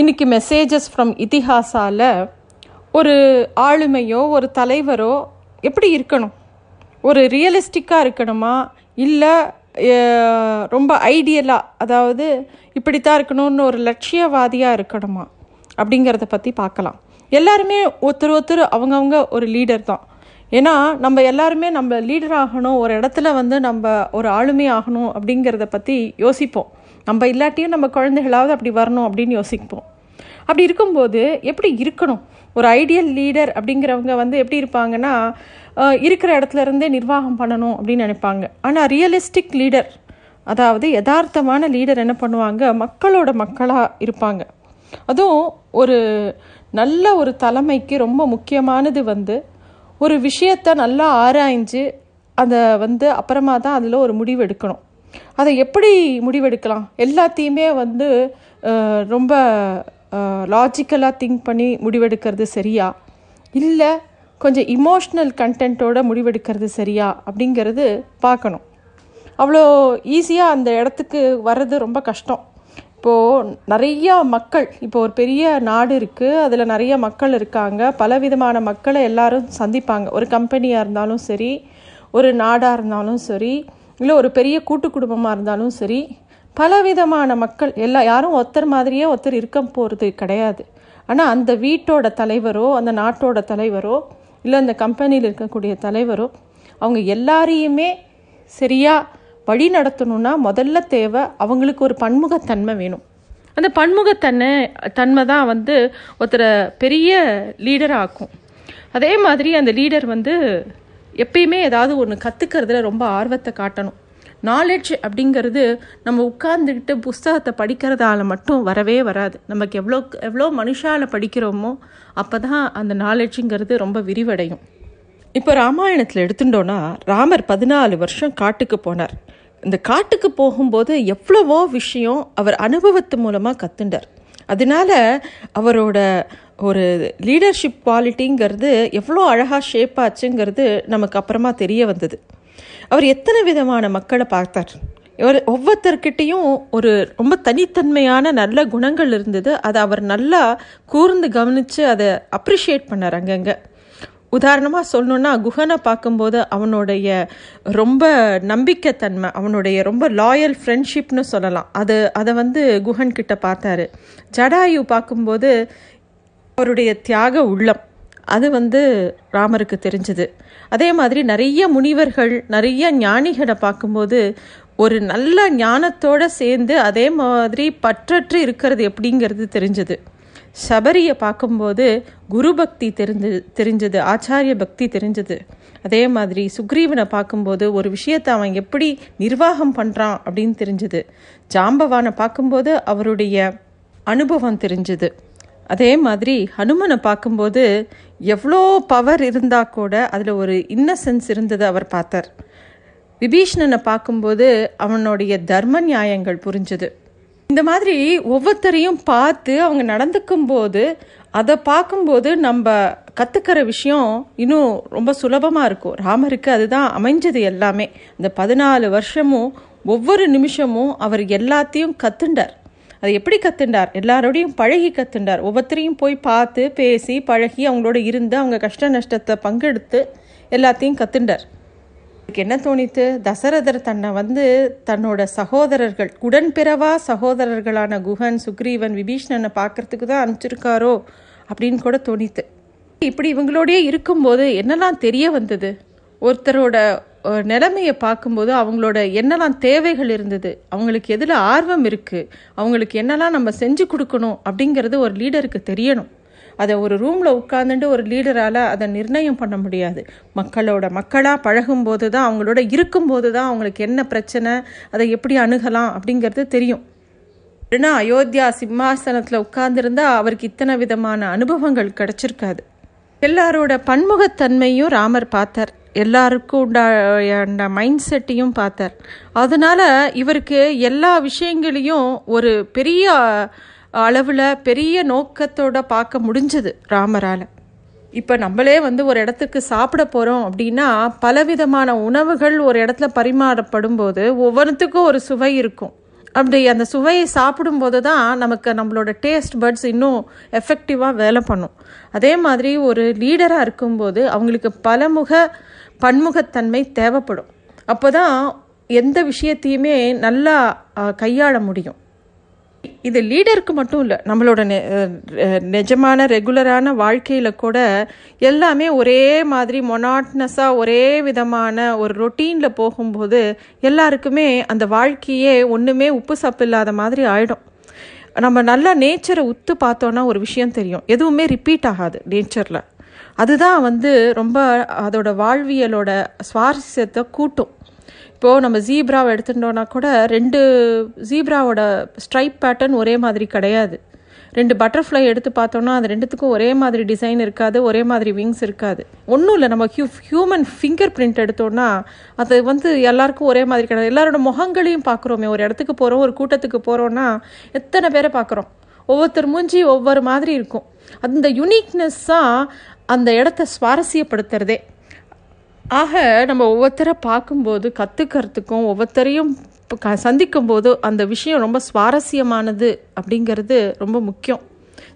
இன்னைக்கு messages from இதிஹாசால ஒரு ஆளுமையோ ஒரு தலைவரோ எப்படி இருக்கணும்? ஒரு ரியலிஸ்டிக்காக இருக்கணுமா? இல்லை ரொம்ப ஐடியலாக அதாவது இப்படித்தான் இருக்கணும்னு ஒரு லட்சியவாதியாக இருக்கணுமா? அப்படிங்கிறத பற்றி பார்க்கலாம். எல்லாருமே ஒருத்தர் ஒருத்தர் அவங்கவுங்க ஒரு லீடர் தான். ஏன்னா நம்ம எல்லாருமே நம்ம லீடர் ஆகணும் ஒரு இடத்துல வந்து நம்ம ஒரு ஆளுமை ஆகணும் அப்படிங்கிறத பற்றி யோசிப்போம். நம்ம இல்லாட்டியும் நம்ம குழந்தைகளாவது அப்படி வரணும் அப்படின்னு யோசிப்போம். அப்படி இருக்கும்போது எப்படி இருக்கணும்? ஒரு ஐடியல் லீடர் அப்படிங்கிறவங்க வந்து எப்படி இருப்பாங்கன்னா இருக்கிற இடத்துல இருந்தே நிர்வாகம் பண்ணணும் அப்படின்னு நினைப்பாங்க. ஆனால் ரியலிஸ்டிக் லீடர் அதாவது யதார்த்தமான லீடர் என்ன பண்ணுவாங்க? மக்களோட மக்களாக இருப்பாங்க. அதுவும் ஒரு நல்ல ஒரு தலைமைக்கு ரொம்ப முக்கியமானது வந்து ஒரு விஷயத்தை நல்லா ஆராய்ஞ்சு அதை வந்து அப்புறமா தான் அதில் ஒரு முடிவு எடுக்கணும். அதை எப்படி முடிவெடுக்கலாம்? எல்லாத்தையுமே வந்து ரொம்ப லாஜிக்கலாக திங்க் பண்ணி முடிவெடுக்கிறது சரியா? இல்லை கொஞ்சம் இமோஷ்னல் கண்டென்ட்டோட முடிவெடுக்கிறது சரியா? அப்படிங்கிறது பார்க்கணும். அவ்வளோ ஈஸியாக அந்த இடத்துக்கு வர்றது ரொம்ப கஷ்டம். இப்போது நிறையா மக்கள் இப்போ ஒரு பெரிய நாடு இருக்குது அதில் நிறைய மக்கள் இருக்காங்க. பலவிதமான மக்களை எல்லாரும் சந்திப்பாங்க. ஒரு கம்பெனியாக இருந்தாலும் சரி ஒரு நாடாக இருந்தாலும் சரி இல்லை ஒரு பெரிய கூட்டு குடும்பமாக இருந்தாலும் சரி பலவிதமான மக்கள் எல்லா யாரும் ஒருத்தர் மாதிரியே ஒருத்தர் இருக்க போகிறது கிடையாது. ஆனால் அந்த வீட்டோட தலைவரோ அந்த நாட்டோட தலைவரோ இல்லை அந்த கம்பெனியில் இருக்கக்கூடிய தலைவரோ அவங்க எல்லாரையுமே சரியாக வழி நடத்தணும்னா முதல்ல தேவை அவங்களுக்கு ஒரு பன்முகத்தன்மை வேணும். அந்த பன்முகத்தன்மை தன்மை தான் வந்து ஒருத்தரை பெரிய லீடர் ஆக்கும். அதே மாதிரி அந்த லீடர் வந்து எப்பயுமே ஏதாவது ஒன்று கற்றுக்கிறதுல ரொம்ப ஆர்வத்தை காட்டணும். நாலேஜ் அப்படிங்கிறது நம்ம உட்கார்ந்துக்கிட்டு புஸ்தகத்தை படிக்கிறதால மட்டும் வரவே வராது. நமக்கு எவ்வளோ எவ்வளோ மனுஷால படிக்கிறோமோ அப்போ தான் அந்த நாலேஜுங்கிறது ரொம்ப விரிவடையும். இப்போ ராமாயணத்தில் எடுத்துட்டோன்னா ராமர் பதினாலு வருஷம் காட்டுக்கு போனார். இந்த காட்டுக்கு போகும்போது எவ்வளவோ விஷயம் அவர் அனுபவத்து மூலமாக கற்றுண்டார் அதனால அவரோட ஒரு லீடர்ஷிப் குவாலிட்டிங்கிறது எவ்வளோ அழகாக ஷேப் ஆச்சுங்கிறது நமக்கு அப்புறமா தெரிய வந்தது. அவர் எத்தனை விதமான மக்களை பார்த்தார். இவர் ஒவ்வொருத்தர்கிட்டையும் ஒரு ரொம்ப தனித்தன்மையான நல்ல குணங்கள் இருந்தது. அதை அவர் நல்லா கூர்ந்து கவனித்து அதை அப்ரிஷியேட் பண்ணார் அங்கங்கே. உதாரணமாக சொல்லணுன்னா குஹனை பார்க்கும்போது அவனுடைய ரொம்ப நம்பிக்கைத்தன்மை அவனுடைய ரொம்ப லாயல் ஃப்ரெண்ட்ஷிப்னு சொல்லலாம். அது அதை வந்து குஹன் கிட்ட பார்த்தாரு. ஜடாயு பார்க்கும்போது அவருடைய தியாக உள்ளம். அது வந்து ராமருக்கு தெரிஞ்சது. அதே மாதிரி நிறைய முனிவர்கள் நிறைய ஞானிகளை பார்க்கும்போது ஒரு நல்ல ஞானத்தோட சேர்ந்து அதே மாதிரி பற்றற்று இருக்கிறது எப்படிங்கிறது தெரிஞ்சது. சபரியை பார்க்கும்போது குரு பக்தி தெரிஞ்சு தெரிஞ்சது ஆச்சாரிய பக்தி தெரிஞ்சது. அதே மாதிரி சுக்ரீவனை பார்க்கும்போது ஒரு விஷயத்தை அவன் எப்படி நிர்வாகம் பண்ணுறான் அப்படின்னு தெரிஞ்சது. ஜாம்பவானை பார்க்கும்போது அவருடைய அனுபவம் தெரிஞ்சது. அதே மாதிரி ஹனுமனை பார்க்கும்போது எவ்வளோ பவர் இருந்தால் கூட அதில் ஒரு இன்னசென்ஸ் இருந்தது அவர் பார்த்தார். விபீஷ்ணனை பார்க்கும்போது அவனுடைய தர்ம நியாயங்கள் புரிஞ்சுது. இந்த மாதிரி ஒவ்வொருத்தரையும் பார்த்து அவங்க நடந்துக்கும் போது அதை பார்க்கும்போது நம்ம கற்றுக்கிற விஷயம் இன்னும் ரொம்ப சுலபமாக இருக்கும். ராமருக்கு அதுதான் அமைஞ்சது எல்லாமே. இந்த பதினாலு வருஷமும் ஒவ்வொரு நிமிஷமும் அவர் எல்லாத்தையும் கற்றுண்டார் அதை எப்படி கத்துண்டார்? எல்லாரோடையும் பழகி கத்துண்டார். ஒவ்வொருத்தரையும் போய் பார்த்து பேசி பழகி அவங்களோட இருந்து அவங்க கஷ்ட நஷ்டத்தை பங்கெடுத்து எல்லாத்தையும் கத்துண்டார். எனக்கு என்ன தோணித்து? தசரதர் தன்னை வந்து தன்னோட சகோதரர்கள் உடன்பிறவா சகோதரர்களான குஹன் சுக்ரீவன் விபீஷ்ணனை பார்க்கறதுக்கு தான் அனுப்பிச்சிருக்காரோ அப்படின்னு கூட தோணித்து. இப்படி இவங்களோடயே இருக்கும்போது என்னெல்லாம் தெரிய வந்தது? ஒருத்தரோட நிலைமையை பார்க்கும்போது அவங்களோட என்னெல்லாம் தேவைகள் இருந்தது அவங்களுக்கு எதில் ஆர்வம் இருக்குது அவங்களுக்கு என்னெல்லாம் நம்ம செஞ்சு கொடுக்கணும் அப்படிங்கிறது ஒரு லீடருக்கு தெரியணும். அதை ஒரு ரூமில் உட்காந்துட்டு ஒரு லீடரால் அதை நிர்ணயம் பண்ண முடியாது. மக்களோட மக்களாக பழகும்போது தான் அவங்களோட இருக்கும்போது தான் அவங்களுக்கு என்ன பிரச்சனை அதை எப்படி அணுகலாம் அப்படிங்கிறது தெரியும். ஏன்னா அயோத்தியா சிம்மாசனத்தில் உட்கார்ந்துருந்தா அவருக்கு இத்தனை விதமான அனுபவங்கள் கிடச்சிருக்காது. எல்லாரோட பன்முகத்தன்மையும் ராமர் பார்த்தார். எல்லாருக்கும் உண்டான மைண்ட் செட்டையும் பார்த்தார். அதனால இவருக்கு எல்லா விஷயங்களையும் ஒரு பெரிய அளவில் பெரிய நோக்கத்தோட பார்க்க முடிஞ்சது ராமரால். இப்போ நம்மளே வந்து ஒரு இடத்துக்கு சாப்பிட போகிறோம் அப்படின்னா பலவிதமான உணவுகள் ஒரு இடத்துல பரிமாறப்படும் போது ஒவ்வொன்றுத்துக்கும் ஒரு சுவை இருக்கும். அப்படி அந்த சுவையை சாப்பிடும்போது தான் நமக்கு நம்மளோட டேஸ்ட் பட்ஸ் இன்னும் எஃபெக்டிவாக வேலை பண்ணும். அதே மாதிரி ஒரு லீடராக இருக்கும்போது அவங்களுக்கு பலமுக பன்முகத்தன்மை தேவைப்படும். அப்போ தான் எந்த விஷயத்தையுமே நல்லா கையாள முடியும். இது லீடருக்கு மட்டும் இல்லை நம்மளோட நெ நிஜமான ரெகுலரான வாழ்க்கையில் கூட எல்லாமே ஒரே மாதிரி மொனாட்னஸாக ஒரே விதமான ஒரு ரொட்டீனில் போகும்போது எல்லாருக்குமே அந்த வாழ்க்கையே ஒன்றுமே உப்பு சப்பு இல்லாத மாதிரி ஆயிடும். நம்ம நல்லா நேச்சரை உத்து பார்த்தோன்னா ஒரு விஷயம் தெரியும். எதுவுமே ரிப்பீட் ஆகாது நேச்சரில். அதுதான் வந்து ரொம்ப அதோட வாழ்வியலோட சுவாரஸ்யத்தை கூட்டும். இப்போது நம்ம ஜீப்ராவை எடுத்துட்டோன்னா கூட ரெண்டு ஜீப்ராவோட ஸ்ட்ரைப் பேட்டர்ன் ஒரே மாதிரி கிடையாது. ரெண்டு பட்டர்ஃப்ளை எடுத்து பார்த்தோன்னா அது ரெண்டுத்துக்கும் ஒரே மாதிரி டிசைன் இருக்காது ஒரே மாதிரி விங்ஸ் இருக்காது. ஒன்றும் இல்லை நம்ம ஹியூ ஹியூமன் ஃபிங்கர் பிரிண்ட் எடுத்தோன்னா அது வந்து எல்லாருக்கும் ஒரே மாதிரி கிடையாது. எல்லாரோட முகங்களையும் பார்க்குறோமே. ஒரு இடத்துக்கு போகிறோம் ஒரு கூட்டத்துக்கு போகிறோன்னா எத்தனை பேரை பார்க்குறோம்? ஒவ்வொருத்தர் மூஞ்சி ஒவ்வொரு மாதிரி இருக்கும். அந்த யுனிக்னஸ் தான் அந்த இடத்த சுவாரஸ்யப்படுத்துறதே. ஆக நம்ம ஒவ்வொருத்தரை பார்க்கும்போது கற்றுக்கிறதுக்கும் ஒவ்வொருத்தரையும் க சந்திக்கும் சந்திக்கும்போது அந்த விஷயம் ரொம்ப சுவாரஸ்யமானது அப்படிங்கிறது ரொம்ப முக்கியம்.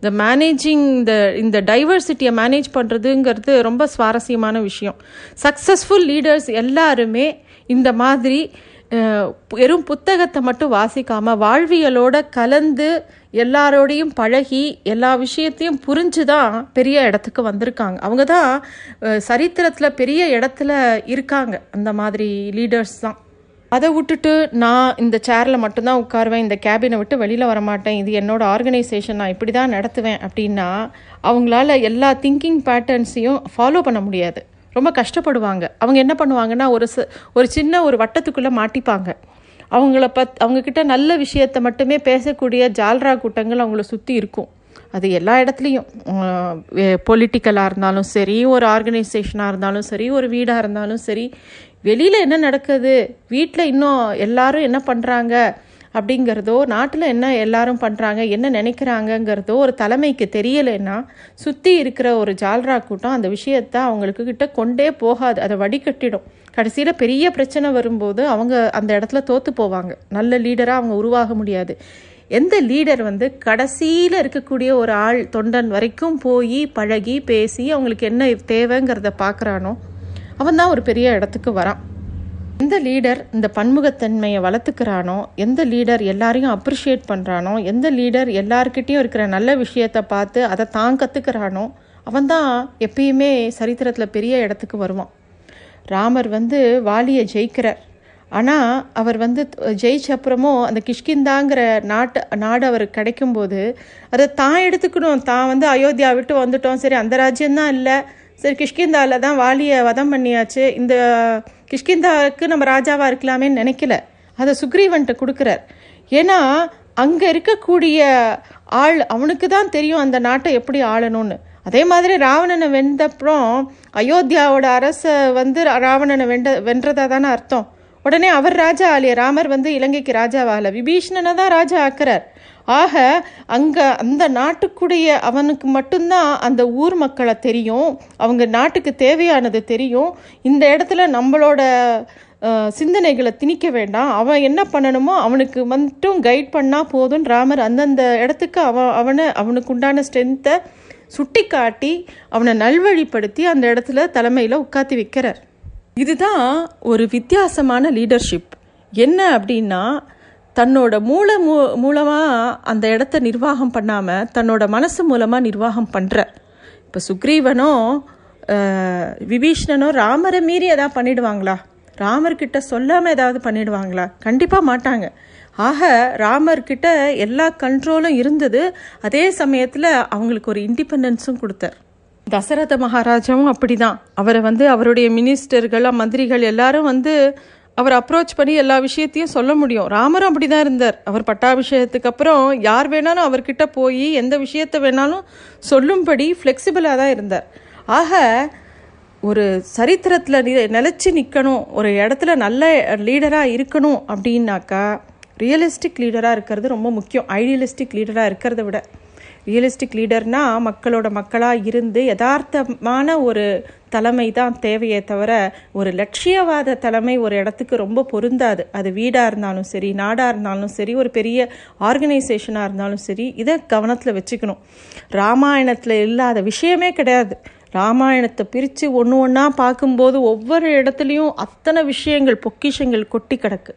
இந்த மேனேஜிங் இந்த இந்த டைவர்சிட்டியை மேனேஜ் பண்ணுறதுங்கிறது ரொம்ப சுவாரஸ்யமான விஷயம். சக்ஸஸ்ஃபுல் லீடர்ஸ் எல்லாருமே இந்த மாதிரி வெறும் புத்தகத்தை மட்டும் வாசிக்காமல் வாழ்வியலோட கலந்து எல்லாரோடையும் பழகி எல்லா விஷயத்தையும் புரிஞ்சு தான் பெரிய இடத்துக்கு வந்திருக்காங்க. அவங்க தான் சரித்திரத்தில் பெரிய இடத்துல இருக்காங்க. அந்த மாதிரி லீடர்ஸ் தான். அதை விட்டுட்டு நான் இந்த சேரில் மட்டும்தான் உட்காருவேன். இந்த கேபினை விட்டு வெளியில் வரமாட்டேன். இது என்னோடய ஆர்கனைசேஷன் நான் இப்படி தான் நடத்துவேன் அப்படின்னா அவங்களால எல்லா திங்கிங் பேட்டர்ன்ஸையும் ஃபாலோ பண்ண முடியாது. ரொம்ப கஷ்டப்படுவாங்க. அவங்க என்ன பண்ணுவாங்கன்னா ஒரு ச- ஒரு சின்ன ஒரு வட்டத்துக்குள்ளே மாட்டிப்பாங்க. அவங்கள பத் அவங்கக்கிட்ட நல்ல விஷயத்தை மட்டுமே பேசக்கூடிய ஜால்ரா கூட்டங்கள் அவங்கள சுற்றி இருக்கும். அது எல்லா இடத்துலையும். பொலிட்டிக்கலாக இருந்தாலும் சரி ஒரு ஆர்கனைசேஷனாக இருந்தாலும் சரி ஒரு வீடாக இருந்தாலும் சரி வெளியில் என்ன நடக்குது? வீட்டில் இன்னும் எல்லாரும் என்ன பண்ணுறாங்க அப்படிங்கிறதோ நாட்டில் என்ன எல்லாரும் பண்ணுறாங்க என்ன நினைக்கிறாங்கங்கிறதோ ஒரு தலைமைக்கு தெரியலைன்னா சுற்றி இருக்கிற ஒரு ஜால்ரா கூட்டம் அந்த விஷயத்தை அவங்களுக்கு கிட்ட கொண்டே போகாது. அதை வடிகட்டிடும். கடைசியில் பெரிய பிரச்சனை வரும்போது அவங்க அந்த இடத்துல தோற்று போவாங்க. நல்ல லீடராக அவங்க உருவாக முடியாது. எந்த லீடர் வந்து கடைசியில் இருக்கக்கூடிய ஒரு ஆள் தொண்டன் வரைக்கும் போய் பழகி பேசி அவங்களுக்கு என்ன தேவைங்கிறத பார்க்குறானோ அவன் தான் ஒரு பெரிய இடத்துக்கு வரான். எந்த லீடர் இந்த பன்முகத்தன்மையை வளர்த்துக்கிறானோ எந்த லீடர் எல்லாரையும் அப்ரிஷியேட் பண்ணுறானோ எந்த லீடர் எல்லார்கிட்டேயும் இருக்கிற நல்ல விஷயத்தை பார்த்து அதை தான் கற்றுக்கிறானோ அவன் தான் எப்பயுமே சரித்திரத்தில் பெரிய இடத்துக்கு வருவான். ராமர் வந்து வாலியை ஜெயிக்கிறார். ஆனால் அவர் வந்து ஜெயிச்ச அப்புறமும் அந்த கிஷ்கிந்தாங்கிற நாட்டு நாடு அவருக்கு கிடைக்கும்போது அதை தான் எடுத்துக்கணும். தான் வந்து அயோத்தியா விட்டு வந்துட்டோம். சரி அந்த ராஜ்யம்தான் இல்லை. சரி கிஷ்கிந்தாவில் தான் வாலியை வதம் பண்ணியாச்சு. இந்த கிஷ்கிந்தாவுக்கு நம்ம ராஜாவாக இருக்கலாமேன்னு நினைக்கல. அதை சுக்ரீவன்ட்ட கொடுக்குறார். ஏன்னா அங்கே இருக்கக்கூடிய ஆள் அவனுக்கு தான் தெரியும் அந்த நாட்டை எப்படி ஆளணும்னு. அதே மாதிரி ராவணனை வென்றப்புறம் அயோத்தியாவோட அரசை வந்து ராவணனை வென்ற வென்றதா தானே அர்த்தம். உடனே அவர் ராஜா ஆலிய ராமர் வந்து இலங்கைக்கு ராஜாவாகல. விபீஷணனை தான் ராஜா ஆக்கிறார். ஆக அங்கே அந்த நாட்டுக்குடைய அவனுக்கு மட்டும்தான் அந்த ஊர் மக்களை தெரியும். அவங்க நாட்டுக்கு தேவையானது தெரியும். இந்த இடத்துல நம்மளோட சிந்தனைகளை திணிக்க வேண்டாம். அவன் என்ன பண்ணணுமோ அவனுக்கு மட்டும் கைட் பண்ணால் போதும். ராமர் அந்தந்த இடத்துக்கு அவன் அவனை அவனுக்கு உண்டான ஸ்ட்ரென்த்தை சுட்டி காட்டி அவனை நல்வழிப்படுத்தி அந்த இடத்துல தலைமையில் உட்காத்தி வைக்கிறார். இதுதான் ஒரு வித்தியாசமான லீடர்ஷிப் என்ன அப்படின்னா தன்னோட மூல மூ மூலமாக அந்த இடத்த நிர்வாகம் பண்ணாமல் தன்னோட மனசு மூலமாக நிர்வாகம் பண்ணுற இப்போ சுக்ரீவனோ விபீஷ்ணனோ ராமரை மீறி எதாவது பண்ணிடுவாங்களா? ராமர்கிட்ட சொல்லாமல் ஏதாவது பண்ணிடுவாங்களா? கண்டிப்பாக மாட்டாங்க. ஆக ராமர்கிட்ட எல்லா கண்ட்ரோலும் இருந்தது. அதே சமயத்தில் அவங்களுக்கு ஒரு இண்டிபெண்டன்ஸும் கொடுத்தார். தசரத மகாராஜாவும் அப்படிதான். அவரை வந்து அவருடைய மினிஸ்டர்கள் மந்திரிகள் எல்லாரும் வந்து அவர் அப்ரோச் பண்ணி எல்லா விஷயத்தையும் சொல்ல முடியும். ராமரும் அப்படி தான் இருந்தார். அவர் பட்டாபிஷேகத்துக்கு அப்புறம் யார் வேணாலும் அவர்கிட்ட போய் எந்த விஷயத்தை வேணாலும் சொல்லும்படி ஃப்ளெக்சிபிளாக தான் இருந்தார். ஆக ஒரு சரித்திரத்தில் நி நிலச்சி நிற்கணும் ஒரு இடத்துல நல்ல லீடராக இருக்கணும் அப்படின்னாக்கா ரியலிஸ்டிக் லீடராக இருக்கிறது ரொம்ப முக்கியம். ஐடியலிஸ்டிக் லீடராக இருக்கிறத விட. ரியலிஸ்டிக் லீடர்னா மக்களோட மக்களாக இருந்து யதார்த்தமான ஒரு தலைமை தான் தேவையே தவிர ஒரு லட்சியவாத தலைமை ஒரு இடத்துக்கு ரொம்ப பொருந்தாது. அது வீடாக இருந்தாலும் சரி நாடாக இருந்தாலும் சரி ஒரு பெரிய ஆர்கனைசேஷனாக இருந்தாலும் சரி இதை கவனத்தில் வச்சுக்கணும். ராமாயணத்தில் இல்லாத விஷயமே கிடையாது. ராமாயணத்தை பிரித்து ஒன்று ஒன்றா பார்க்கும்போது ஒவ்வொரு இடத்துலையும் அத்தனை விஷயங்கள் பொக்கிஷங்கள் கொட்டி கிடக்கு.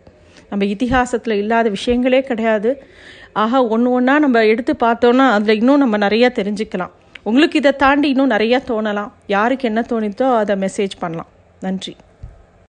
நம்ம இதிகாசத்தில் இல்லாத விஷயங்களே கிடையாது. ஆக ஒன்று ஒன்றா நம்ம எடுத்து பார்த்தோன்னா அதில் இன்னும் நம்ம நிறையா தெரிஞ்சுக்கலாம். உங்களுக்கு இதை தாண்டி இன்னும் நிறையா தோணலாம். யாருக்கு என்ன தோணித்தோ அதை மெசேஜ் பண்ணலாம். நன்றி.